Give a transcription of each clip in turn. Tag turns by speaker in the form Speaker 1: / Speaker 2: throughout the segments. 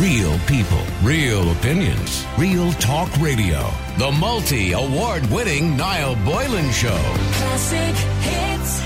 Speaker 1: Real people, real opinions, real talk radio. The multi award winning Niall Boylan Show.
Speaker 2: Classic hits.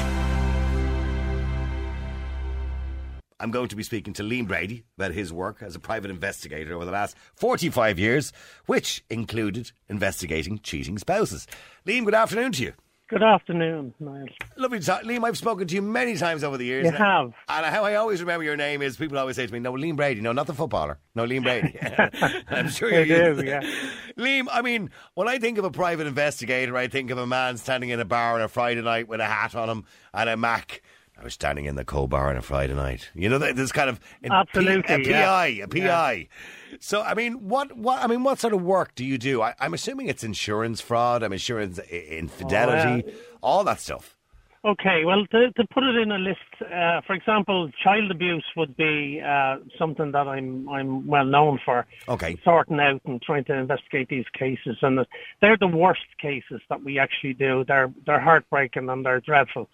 Speaker 3: I'm going to be speaking to Liam Brady about his work as a private investigator over the last 45 years, which included investigating cheating spouses. Liam, good afternoon to you.
Speaker 4: Good afternoon, Niall.
Speaker 3: Lovely to talk. Liam, I've spoken to you many times over the years.
Speaker 4: You have.
Speaker 3: And how I always remember your name is people always say to me, no, Liam Brady. No, not the footballer. No, Liam Brady. I'm sure you're
Speaker 4: do, yeah.
Speaker 3: Liam, I mean, when I think of a private investigator, I think of a man standing in a bar on a Friday night with a hat on him and a Mac. I was standing in the co bar on a Friday night. You know, this kind of
Speaker 4: Absolutely,
Speaker 3: P- a
Speaker 4: yeah.
Speaker 3: PI, a PI. So, I mean, what, what, I mean, what sort of work do you do? I, I'm assuming it's insurance fraud. I'm insurance infidelity,
Speaker 4: Oh,
Speaker 3: all that stuff.
Speaker 4: Okay, well, to, to put it in a list, uh, for example, child abuse would be uh, something that I'm I'm well known for.
Speaker 3: Okay.
Speaker 4: Sorting out and trying to investigate these cases, and they're the worst cases that we actually do. They're they're heartbreaking and they're dreadful.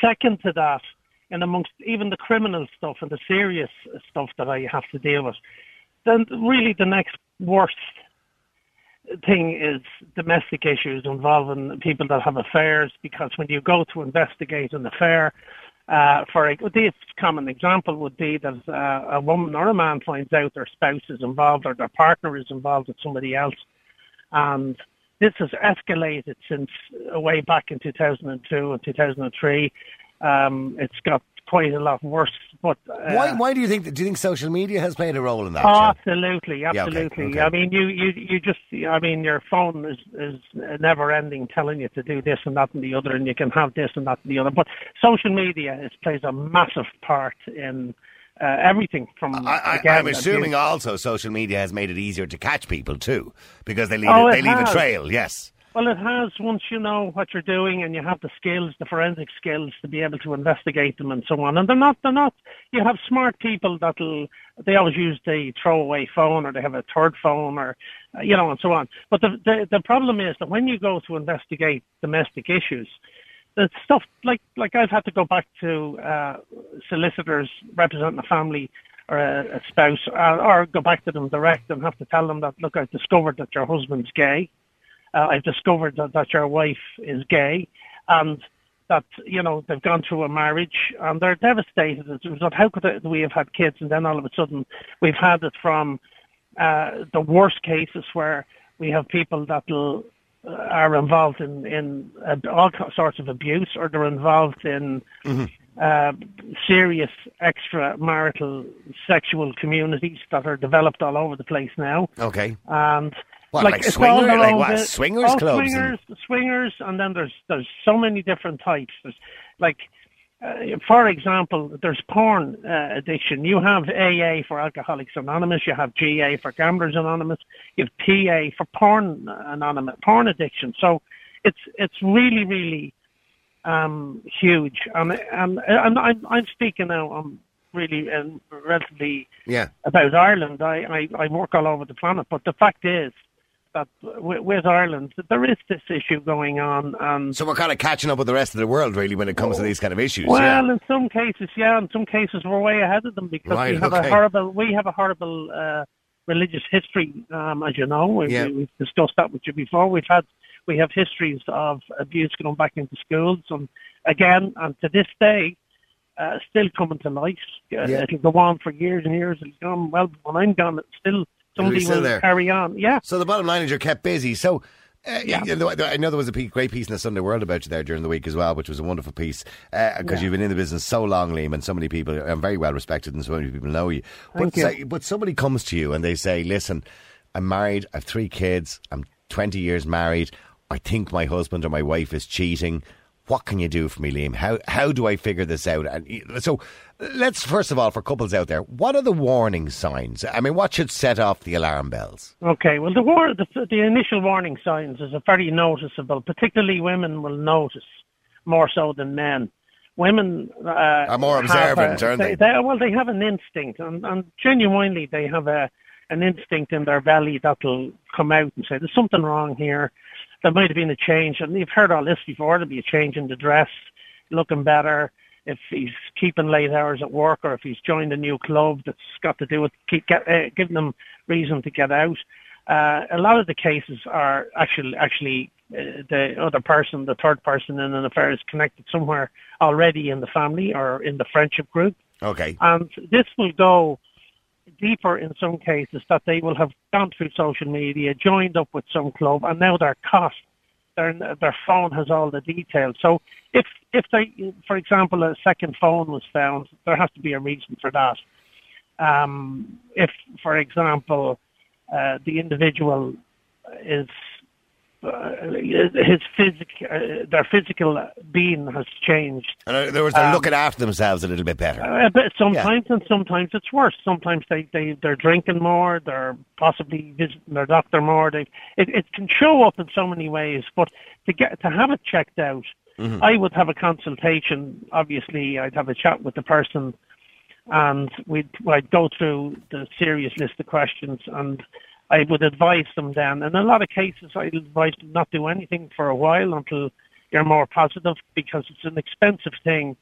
Speaker 4: Second to that, and amongst even the criminal stuff and the serious stuff that I have to deal with, then really the next worst thing is domestic issues involving people that have affairs because when you go to investigate an affair, uh, for a this common example would be that uh, a woman or a man finds out their spouse is involved or their partner is involved with somebody else, and this has escalated since uh, way back in 2002 and 2003. Um, it's got quite a lot worse, but uh,
Speaker 3: why, why do you think, do you think social media has played a role in that?
Speaker 4: Oh,
Speaker 3: Joe?
Speaker 4: absolutely,
Speaker 3: okay,
Speaker 4: absolutely.
Speaker 3: okay.
Speaker 4: I mean, you, you, you just, I mean, your phone is, is never ending telling you to do this and that and the other, and you can have this and that and the other. But social media is, plays a massive part in uh, everything from.
Speaker 3: I, I, I'm assuming also social media has made it easier to catch people too, because they leave
Speaker 4: Oh,
Speaker 3: a, they leave a trail. Yes.
Speaker 4: Well, it has once you know what you're doing and you have the skills, the forensic skills to be able to investigate them and so on. And they're not, they're not. You have smart people that'll. They always use the throwaway phone or they have a third phone or, uh, you know, and so on. But the the the problem is that when you go to investigate domestic issues, the stuff like like I've had to go back to uh, solicitors representing a family or a, a spouse, uh, or go back to them direct and have to tell them that look, I've discovered that your husband's gay uh, I've discovered that, that your wife is gay and that, you know, they've gone through a marriage and they're devastated as a result. How could we have had kids and then all of a sudden we've had it from uh, the worst cases where we have people that will uh, are involved in, in uh, all sorts of abuse or they're involved in uh, serious extramarital sexual communities that are developed all over the place now.
Speaker 3: Okay.
Speaker 4: And
Speaker 3: What, like
Speaker 4: it's
Speaker 3: swinger- like what, swingers clubs and-
Speaker 4: Swingers, swingers, and then there's there's so many different types. There's like, uh, for example, there's porn uh, addiction. You have AA for Alcoholics Anonymous. You have GA for Gamblers Anonymous. You have PA for Porn Anonymous, porn addiction. So it's it's really really um, huge. And and I'm I'm, I'm speaking now. I'm really um, relatively
Speaker 3: Yeah.
Speaker 4: about Ireland. I, I, I work all over the planet, but the fact is that with, with Ireland, there is this issue going on. And
Speaker 3: So we're kind of catching up with the rest of the world, really, when it comes to these kind of issues.
Speaker 4: well,
Speaker 3: yeah.
Speaker 4: in some cases, yeah, in some cases we're way ahead of them because
Speaker 3: Right,
Speaker 4: we have
Speaker 3: okay.
Speaker 4: a horrible we have a horrible uh, religious history, um, as you know. We,
Speaker 3: Yeah.
Speaker 4: we, we've discussed that with you before. We've had we have histories of abuse going back into schools, and again, and to this day. Uh, still coming to light. Uh,
Speaker 3: Yeah.
Speaker 4: It'll go on for years and years. It'll go on. Well, when I'm gone, it's still somebody will
Speaker 3: there.
Speaker 4: carry on. Yeah.
Speaker 3: So the bottom line is you're kept busy. So. Uh,
Speaker 4: Yeah.
Speaker 3: I know there was a great piece in the Sunday World about you there during the week as well, which was a wonderful piece because you've been in the business so long, Liam, and so many people are very well respected, and so many people know you.
Speaker 4: Thank
Speaker 3: but,
Speaker 4: you.
Speaker 3: say- but somebody comes to you and they say, "Listen, I'm married. I have three kids. I'm 20 years married. I think my husband or my wife is cheating. What can you do for me, Liam? How how do I figure this out?" And so, let's first of all, for couples out there, what are the warning signs? I mean, what should set off the alarm bells?
Speaker 4: Okay. Well, the war, the, the initial warning signs is a very noticeable. Particularly women will notice more so than men. Women uh, are
Speaker 3: more observant, aren't they?
Speaker 4: Well, they have an instinct, and, and genuinely, they have a an instinct in their belly that'll come out and say, "There's something wrong here." There might have been a change, and you've heard all this before. There'll be a change in the dress, looking better, if he's keeping late hours at work or if he's joined a new club that's got to do with keep get, uh, giving them reason to get out. Uh, a lot of the cases are actually actually uh, the other person, the third person in an affair, is connected somewhere already in the family or in the friendship group.
Speaker 3: Okay.
Speaker 4: And this will go deeper in some cases that they will have gone through social media, joined up with some club, and now they're caught. Their their phone has all the details. So if if they, for example, a second phone was found, there has to be a reason for that. Um, if, for example, uh, the individual is his physic, uh, their physical being has changed.
Speaker 3: In other words, they're
Speaker 4: Um,
Speaker 3: looking after themselves a little bit better.
Speaker 4: Uh, but sometimes, and sometimes it's worse. Sometimes they they they're drinking more. They're possibly visiting their doctor more. They it it can show up in so many ways. But to get to have it checked out, I would have a consultation. Obviously, I'd have a chat with the person, and we'd I'd go through the serious list of questions and. I would advise them then. In a lot of cases, I'd advise them not do anything for a while until you're more positive because it's an expensive thing.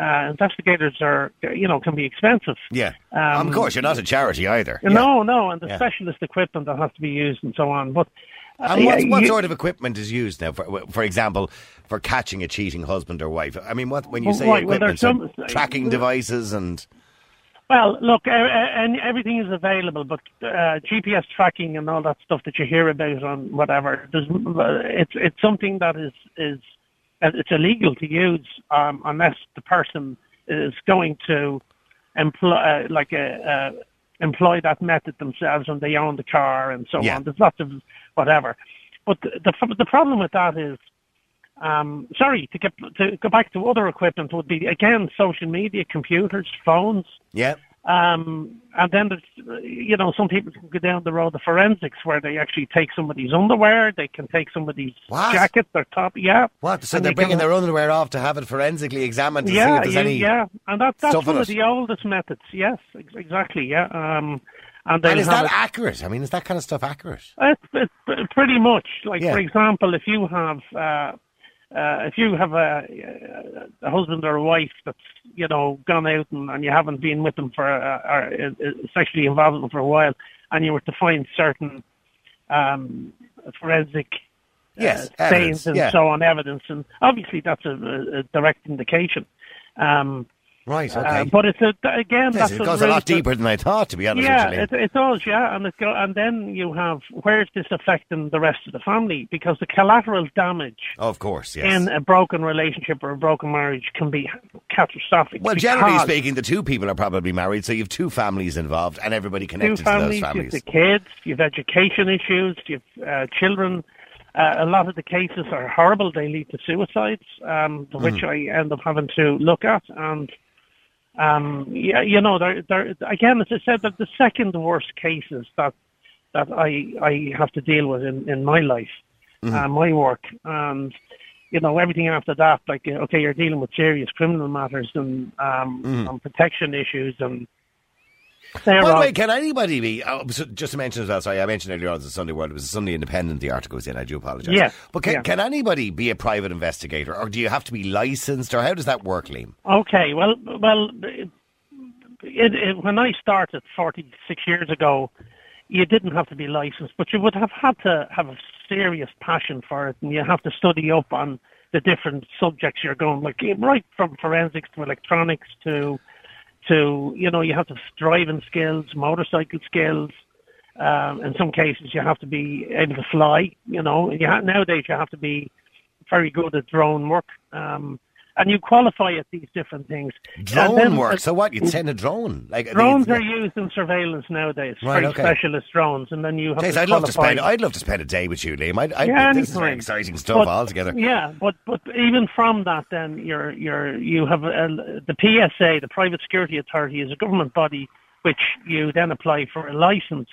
Speaker 4: Uh, investigators are, you know, can be expensive.
Speaker 3: yeah.
Speaker 4: um,
Speaker 3: of course, you're not a charity either. Yeah.
Speaker 4: No, no, and the
Speaker 3: Yeah.
Speaker 4: specialist equipment that has to be used and so on. But uh,
Speaker 3: And what, what
Speaker 4: you-
Speaker 3: sort of equipment is used now? For, for example, for catching a cheating husband or wife. I mean, what when you
Speaker 4: Well,
Speaker 3: say
Speaker 4: well,
Speaker 3: equipment, so
Speaker 4: some-
Speaker 3: tracking devices and
Speaker 4: Well, look, uh, and everything is available, but uh, GPS tracking and all that stuff that you hear about on whatever, uh, it's it's something that is is uh, it's illegal to use um, unless the person is going to employ uh, like a. Uh, employ that method themselves and they own the car and so
Speaker 3: Yeah.
Speaker 4: on. There's lots of whatever. But the, the the problem with that is um, sorry, to get to go back to other equipment would be again social media, computers, phones,
Speaker 3: yeah.
Speaker 4: um, and then there's you know some people can go down the road of forensics where they actually take somebody's underwear, they can take somebody's
Speaker 3: What?
Speaker 4: jacket, their top, yeah.
Speaker 3: What? So they're
Speaker 4: they
Speaker 3: bringing
Speaker 4: can-
Speaker 3: their underwear off to have it forensically examined to see
Speaker 4: yeah,
Speaker 3: if there's
Speaker 4: yeah,
Speaker 3: any.
Speaker 4: yeah, and that, that's one of the oldest methods. Yes, ex- exactly. Yeah, um, and, they
Speaker 3: And is that
Speaker 4: it-
Speaker 3: accurate? I mean, is that kind of stuff accurate?
Speaker 4: It's, it's pretty much like,
Speaker 3: Yeah.
Speaker 4: for example, if you have uh, uh, if you have a, a husband or a wife that's you know gone out and, and you haven't been with them for uh, or uh, sexually involved with them for a while, and you were to find certain um, forensic
Speaker 3: Yes,
Speaker 4: uh,
Speaker 3: evidence,
Speaker 4: stains and
Speaker 3: yeah.
Speaker 4: so on evidence, and obviously that's a, a a direct indication. Um,
Speaker 3: Right.
Speaker 4: uh,
Speaker 3: Okay.
Speaker 4: but it's a, again,
Speaker 3: Yes,
Speaker 4: that's
Speaker 3: it goes a
Speaker 4: really
Speaker 3: lot deeper than I thought, to be honest
Speaker 4: yeah,
Speaker 3: with you.
Speaker 4: it, it does, yeah, and it go, and then you have where's this affecting the rest of the family? Because the collateral damage
Speaker 3: Of course, yes.
Speaker 4: in a broken relationship or a broken marriage can be catastrophic.
Speaker 3: well, generally speaking, the two people are probably married, so you have two families involved and everybody
Speaker 4: two
Speaker 3: connected to those families.
Speaker 4: you've the kids, you've education issues, you've uh, children. Uh, a lot of the cases are horrible. They lead to suicides, um,
Speaker 3: Mm.
Speaker 4: which I end up having to look at. And um, yeah, you know, they're, they're, again, as I said, that the second worst cases that that I I have to deal with in, in my life,
Speaker 3: Mm-hmm.
Speaker 4: uh, my work, and you know everything after that. Like, okay, you're dealing with serious criminal matters and um, and protection issues and. They're
Speaker 3: By the way, can anybody be? Oh, so just to mention as well, sorry, I mentioned earlier on the Sunday World. It was a Sunday Independent. The article was in. I do apologise.
Speaker 4: Yeah,
Speaker 3: but can,
Speaker 4: yeah.
Speaker 3: can anybody be a private investigator, or do you have to be licensed, or how does that work, Liam?
Speaker 4: Okay, well, well, it, it, when I started 46 years ago, you didn't have to be licensed, but you would have had to have a serious passion for it, and you have to study up on the different subjects you're going, like right from forensics to electronics to, to you know, you have to driving skills, motorcycle skills. Um, in some cases, you have to be able to fly. You know, you ha- nowadays you have to be very good at drone work. Um, and you qualify at these different things.
Speaker 3: Drone
Speaker 4: then,
Speaker 3: work.
Speaker 4: uh,
Speaker 3: so what? You'd send a drone? Like
Speaker 4: drones are used in surveillance nowadays.
Speaker 3: Right,
Speaker 4: very
Speaker 3: okay.
Speaker 4: specialist drones, and then you have
Speaker 3: Jeez, I'd love to spend. I'd love to spend a day with you, Liam. I'd, I'd,
Speaker 4: Yeah,
Speaker 3: this is very exciting stuff
Speaker 4: But-
Speaker 3: altogether.
Speaker 4: Yeah, but but even from that, then you're you're you have a, the PSA, the Private Security Authority, is a government body which you then apply for a license.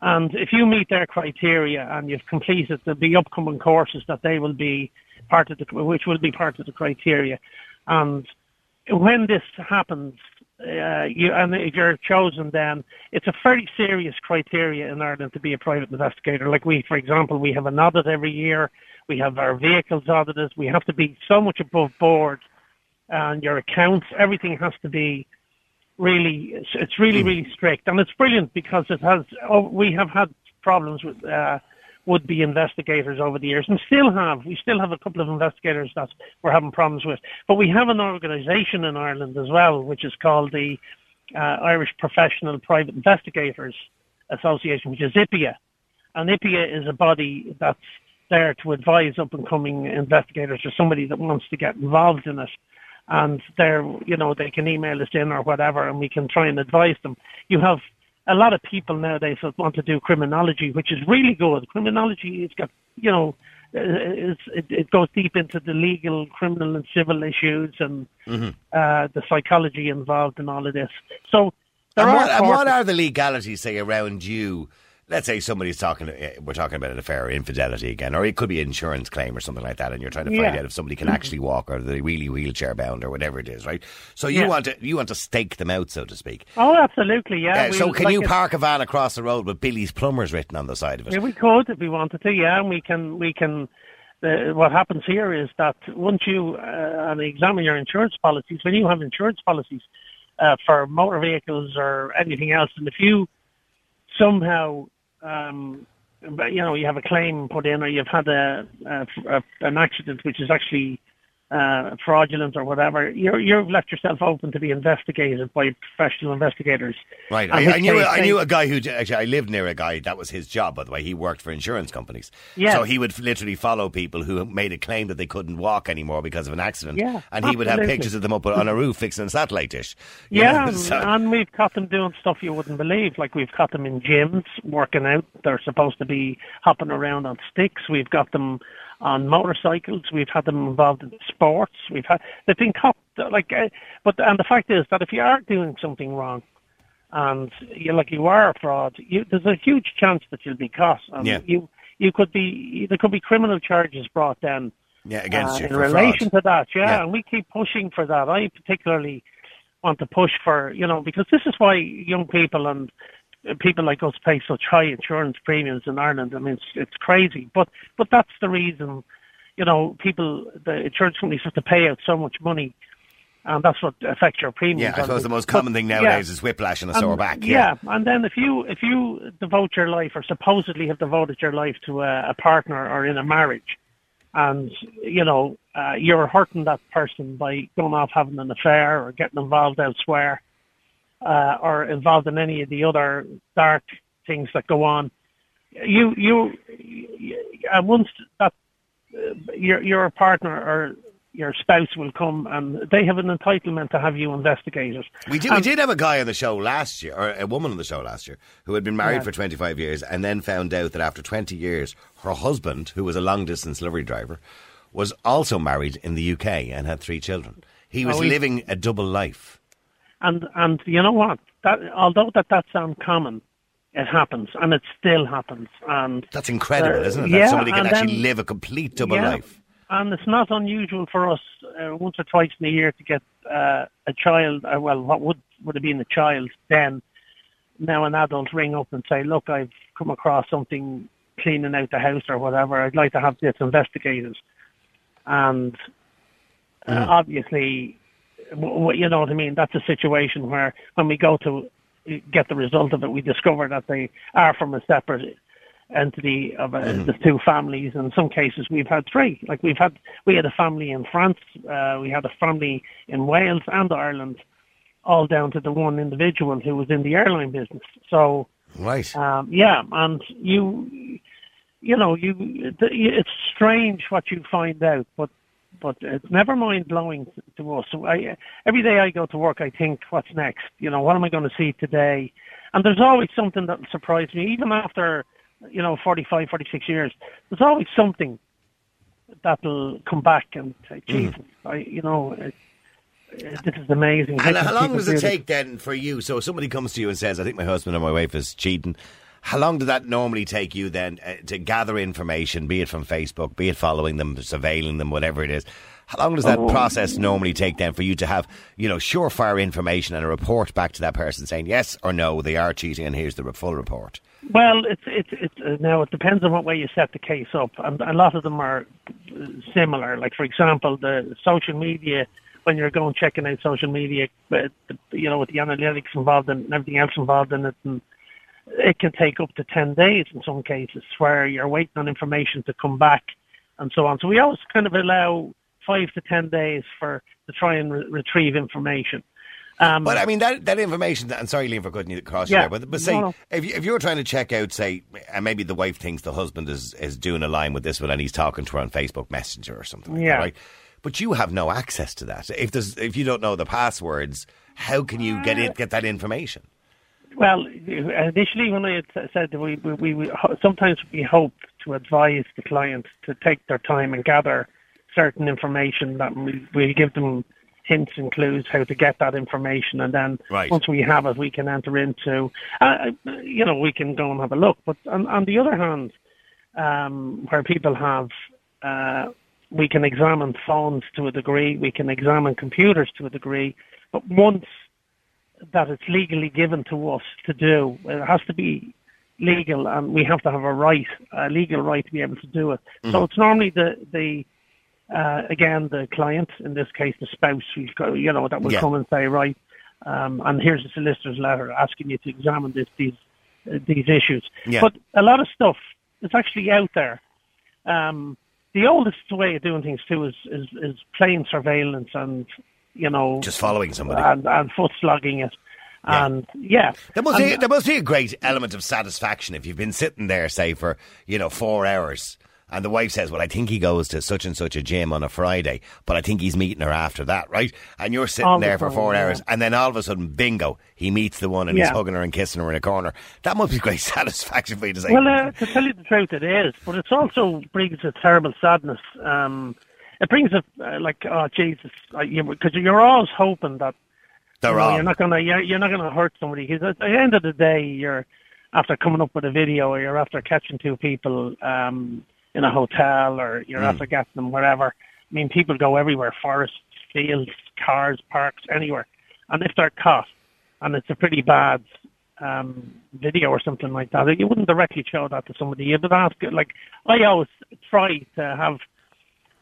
Speaker 4: And if you meet their criteria and you've completed the, the upcoming courses that they will be part of the which will be part of the criteria, and when this happens, uh, you and if you're chosen, then it's a very serious criteria in Ireland to be a private investigator. Like we, for example, we have an audit every year. We have our vehicles audited. We have to be so much above board and your accounts. Everything has to be really. It's, it's really really strict, and it's brilliant because it has. Oh, we have had problems with. Uh, would-be investigators over the years, and still have. We still have a couple of investigators that we're having problems with. But we have an organisation in Ireland as well, which is called the uh, Irish Professional Private Investigators Association, which is IPIA. And IPIA is a body that's there to advise up and coming investigators or somebody that wants to get involved in it. And they're, you know, they can email us in or whatever, and we can try and advise them. You have a lot of people nowadays that want to do criminology, which is really good. Criminology, it's got, you know, it's, it, it goes deep into the legal, criminal, and civil issues, and
Speaker 3: Mm-hmm.
Speaker 4: uh, the psychology involved in all of this. So,
Speaker 3: And what, and what are the legalities, say, around you? Let's say somebody's talking, eh, we're talking about an affair or infidelity again, or it could be an insurance claim or something like that, and you're trying to find
Speaker 4: Yeah.
Speaker 3: out if somebody can actually walk or they're really wheelchair bound or whatever it is, right? So you
Speaker 4: Yeah.
Speaker 3: want to you want to stake them out, so to speak.
Speaker 4: Oh, absolutely, yeah.
Speaker 3: Uh, so can
Speaker 4: like
Speaker 3: you park a van across the road with Billy's Plumbers written on the side of it?
Speaker 4: Yeah, we could if we wanted to. Yeah, and we can. We can. Uh, what happens here is that once you uh, and examine your insurance policies, when you have insurance policies uh, for motor vehicles or anything else, and if you somehow, um, but, you know, you have a claim put in, or you've had a, a, a an accident which is actually uh, fraudulent or whatever, you're, you've left yourself open to be investigated by professional investigators.
Speaker 3: Right. I, I knew I knew a guy who actually I lived near a guy that was his job. By the way, he worked for insurance companies.
Speaker 4: Yes.
Speaker 3: So he would literally follow people who made a claim that they couldn't walk anymore because of an accident.
Speaker 4: Yeah,
Speaker 3: And he would have pictures of them up on a roof fixing a satellite dish.
Speaker 4: Yeah,
Speaker 3: so-
Speaker 4: and we've caught them doing stuff you wouldn't believe. Like we've caught them in gyms working out. They're supposed to be hopping around on sticks. We've got them on motorcycles. We've had them involved in sports. We've had they've been caught. Like, uh, but and the fact is that if you are doing something wrong, and you like you are a fraud, you, there's a huge chance that you'll be caught. And
Speaker 3: Yeah.
Speaker 4: You you could be there could be criminal charges brought then
Speaker 3: yeah, against
Speaker 4: uh,
Speaker 3: you
Speaker 4: in relation
Speaker 3: fraud.
Speaker 4: to that, yeah,
Speaker 3: Yeah.
Speaker 4: and we keep pushing for that. I particularly want to push for, you know, because this is why young people and people like us pay such high insurance premiums in Ireland. I mean, it's, it's crazy, but but that's the reason, you know, people the insurance companies have to pay out so much money, and that's what affects your premiums.
Speaker 3: Yeah, I suppose the most
Speaker 4: but-
Speaker 3: common thing
Speaker 4: yeah.
Speaker 3: nowadays is whiplash and a sore
Speaker 4: And-
Speaker 3: back.
Speaker 4: Yeah. and then if you if you devote your life or supposedly have devoted your life to a, a partner or in a marriage, and you know uh, you're hurting that person by going off having an affair or getting involved elsewhere, uh, or involved in any of the other dark things that go on, you you, you and once that uh, your your partner or your spouse will come and they have an entitlement to have you investigated.
Speaker 3: We did, we did have a guy on the show last year, or a woman on the show last year, who had been married
Speaker 4: Yeah.
Speaker 3: for 25 years and then found out that after 20 years, her husband, who was a long distance delivery driver, was also married in the UK and had three children. He was
Speaker 4: Oh, he-
Speaker 3: living a double life.
Speaker 4: And and you know what? That although that that's uncommon, it happens, and it still happens. And
Speaker 3: That's incredible,
Speaker 4: Uh,
Speaker 3: isn't it? That
Speaker 4: yeah,
Speaker 3: somebody can actually
Speaker 4: then-
Speaker 3: live a complete double
Speaker 4: yeah,
Speaker 3: life.
Speaker 4: And it's not unusual for us uh, once or twice in a year to get uh, a child. Uh, well, what would would have been a child then? Now an adult ring up and say, "Look, I've come across something cleaning out the house or whatever. I'd like to have this investigated." And uh,
Speaker 3: Mm.
Speaker 4: obviously, you know what I mean. That's a situation where when we go to get the result of it, we discover that they are from a separate entity of uh,
Speaker 3: Mm-hmm.
Speaker 4: the two families. In some cases, we've had three. Like we've had, we had a family in France, uh, we had a family in Wales and Ireland, all down to the one individual who was in the airline business. So,
Speaker 3: Right.
Speaker 4: um, yeah, and you, you know, you, it's strange what you find out, but but it's never mind blowing to us. So I, every day I go to work, I think, what's next? You know, what am I going to see today? And there's always something that will surprise me, even after, you know, 45, 46 years. There's always something that'll come back and say, Jesus, I, you know, it, this is amazing.
Speaker 3: Mm. And how long does
Speaker 4: do
Speaker 3: it take then for you? So if somebody comes to you and says, "I think my husband or my wife is cheating." How long does that normally take you then uh, to gather information, be it from Facebook, be it following them, surveilling them, whatever it is? How long does that
Speaker 4: Oh.
Speaker 3: process normally take then for you to have, you know, surefire information and a report back to that person saying yes or no, they are cheating, and here's the full report?
Speaker 4: Well, it's it's it's uh, now it depends on what way you set the case up, and a lot of them are uh, similar. Like for example, the social media when you're going checking out social media, but you know with the analytics involved and everything else involved in it, and it can take up to ten days in some cases where you're waiting on information to come back and so on. So we always kind of allow five to ten days for to try and re- retrieve information. Um,
Speaker 3: But I mean that that information. And sorry, Liam, for cutting you across you
Speaker 4: Yeah.
Speaker 3: there. But but say
Speaker 4: No, no.
Speaker 3: if you, if you're trying to check out, say, and maybe the wife thinks the husband is is doing a line with this one, and he's talking to her on Facebook Messenger or something. Like
Speaker 4: Yeah.
Speaker 3: that, right. But you have no access to that. If there's if you don't know the passwords, how can you get it get that information?
Speaker 4: Well, initially when I had said that we, we, we, we sometimes we hope to advise the client to take their time and gather certain information that we, we give them hints and clues how to get that information and then
Speaker 3: Right.
Speaker 4: once we have it we can enter into uh, you know we can go and have a look but on, on the other hand um, where people have uh, we can examine phones to a degree we can examine computers to a degree but once that it's legally given to us to do. It has to be legal, and we have to have a right, a legal right to be able to do it. So it's normally the the uh, again the client, in this case the spouse, who's you know that will
Speaker 3: Yeah.
Speaker 4: come and say, right, um, and here's a solicitor's letter asking you to examine this these uh, these issues.
Speaker 3: Yeah.
Speaker 4: But a lot of stuff is actually out there. Um, the oldest way of doing things too is is, is plain surveillance and you know
Speaker 3: Just following somebody.
Speaker 4: and, and foot slogging it.
Speaker 3: Yeah.
Speaker 4: And yeah,
Speaker 3: There must, be, there must be a great element of satisfaction if you've been sitting there, say, for, you know, four hours. And the wife says, Well, I think he goes to such and such a gym on a Friday, but I think he's meeting her after that, right? And you're sitting there for four
Speaker 4: yeah.
Speaker 3: hours, and then all of a sudden, bingo, he meets the one and he's hugging her and kissing her in a corner. That must be great satisfaction for you to say.
Speaker 4: well, uh, to tell you the truth, it is, but it also brings a terrible sadness. Um, it brings a uh, like, oh Jesus, because you, 'cause you're always hoping that
Speaker 3: They're
Speaker 4: you know, you're not gonna you're, you're not gonna hurt somebody because at the end of the day, you're after coming up with a video or you're after catching two people um, in a hotel or you're
Speaker 3: Hmm.
Speaker 4: after getting them wherever. I mean, people go everywhere: forests, fields, cars, parks, anywhere. And if they're caught, and it's a pretty bad um, video or something like that, you wouldn't directly show that to somebody. You'd ask, like, I always try to have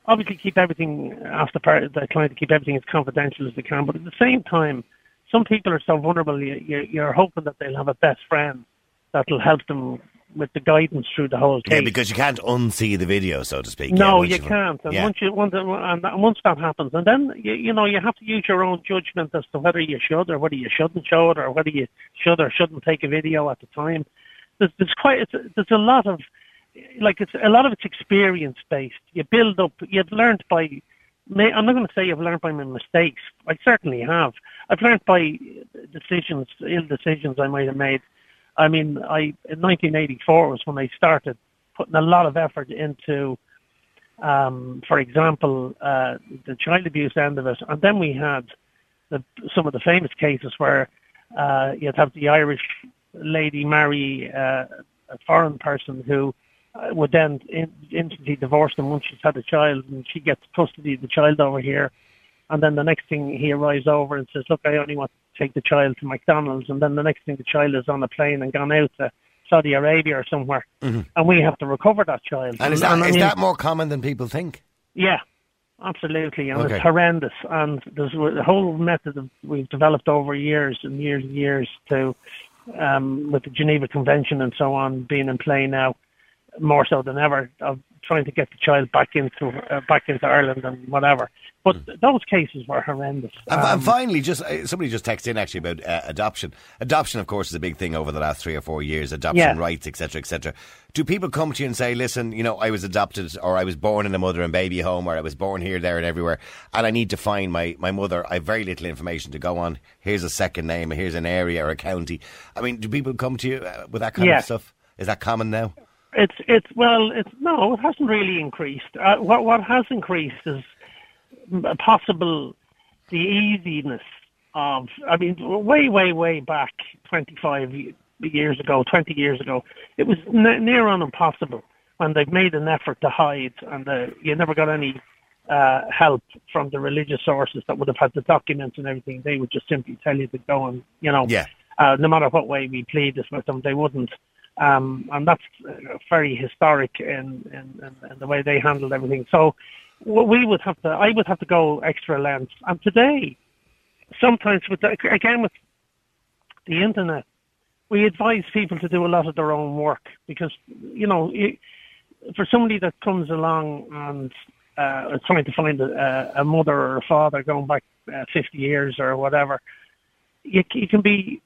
Speaker 4: obviously keep everything ask the, part, the client to keep everything as confidential as they can, but at the same time, some people are so vulnerable. You, you, you're hoping that they'll have a best friend that'll help them with the guidance through the whole case.
Speaker 3: yeah, because you can't unsee the video, so to speak.
Speaker 4: No,
Speaker 3: once
Speaker 4: you can't. And
Speaker 3: yeah.
Speaker 4: once you once, and and once that happens, and then you, you know you have to use your own judgment as to whether you should or whether you shouldn't show it or whether you should or shouldn't take a video at the time. There's, there's quite it's, there's a lot of like it's a lot of it's experience based. You build up. You've learned by. I'm not going to say you've learned by my mistakes. I certainly have. I've learned by decisions, ill decisions I might have made. I mean, I in 1984 was when I started putting a lot of effort into, um, for example, uh, the child abuse end of it, and then we had the, some of the famous cases where uh, you'd have the Irish lady marry uh, a foreign person who would then in, instantly divorce them once she's had a child, and she gets custody of the child over here. And then the next thing he arrives over and says, "Look, I only want to take the child to McDonald's." And then the next thing the child is on a plane and gone out to Saudi Arabia or somewhere, and we have to recover that child.
Speaker 3: Mm-hmm. And is that,
Speaker 4: I
Speaker 3: is
Speaker 4: mean-
Speaker 3: that more common than people think?
Speaker 4: yeah, absolutely, and
Speaker 3: Okay.
Speaker 4: it's horrendous. And there's a whole method that we've developed over years and years and years to, um, with the Geneva Convention and so on being in play now, more so than ever, of trying to get the child back into uh, back into Ireland and whatever. But those cases were horrendous.
Speaker 3: And,
Speaker 4: Um,
Speaker 3: and finally, just uh, somebody just texted in actually about uh, adoption. Adoption, of course, is a big thing over the last three or four years. Adoption
Speaker 4: Yeah.
Speaker 3: rights, etc., etc. Do people come to you and say, "Listen, you know, I was adopted, or I was born in a mother and baby home, or I was born here, there, and everywhere, and I need to find my my mother. I have very little information to go on. Here's a second name. Here's an area or a county. I mean, do people come to you uh, with that kind
Speaker 4: Yeah.
Speaker 3: of stuff? Is that common now?
Speaker 4: It's it's well, it's no, it hasn't really increased. Uh, what what has increased is possible the easiness of. I mean, way way way back, twenty five years ago, twenty years ago, it was n- near on impossible when they've made an effort to hide, and uh, you never got any uh, help from the religious sources that would have had the documents and everything. They would just simply tell you to go and you know
Speaker 3: Yeah.
Speaker 4: uh, no matter what way we plead this with them, they wouldn't. Um, and that's uh, very historic in, in, in, the way they handled everything. So we would have to, I would have to go extra lengths. And today, sometimes with the, again with the internet, we advise people to do a lot of their own work because you know it, for somebody that comes along and uh, trying to find a, a mother or a father going back uh, 50 years or whatever, you, you can be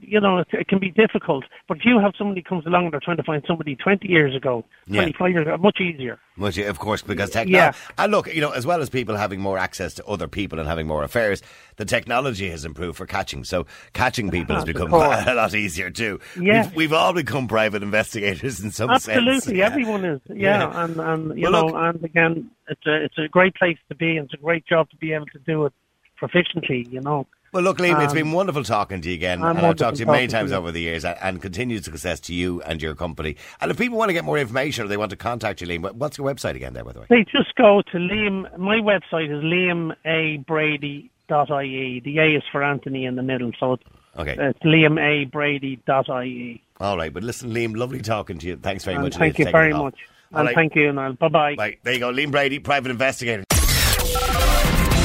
Speaker 4: you know, it, it, can be difficult. But if you have somebody comes along and they're trying to find somebody 20 years ago, yeah. 25 years ago, much easier.
Speaker 3: Much, of course, because technology. Yeah. And look, you know, as well as people having more access to other people and having more affairs, the technology has improved for catching. So catching people has become a lot easier too. Yeah. We've, we've, all become private investigators in some
Speaker 4: Absolutely,
Speaker 3: sense.
Speaker 4: Absolutely, everyone is. Yeah, yeah. and and you well, know, look, and again, it's a it's a great place to be, and it's a great job to be able to do it proficiently. You know.
Speaker 3: Well, look, Liam, um, it's been wonderful talking to you again. and I've talked to you many times over the years and, and continued success to you and your company. And if people want to get more information or they want to contact you, Liam, what's your website again there, by the way?
Speaker 4: They just go to Liam. My website is liamabrady.ie. The A is for Anthony in the middle, so it's, okay. it's liamabrady.ie.
Speaker 3: All right, but listen, Liam, lovely talking to you. Thanks very
Speaker 4: and
Speaker 3: much.
Speaker 4: Thank you very much. and right. thank you, Niall. Bye-bye.
Speaker 3: Bye. There you go, Liam Brady, private investigator.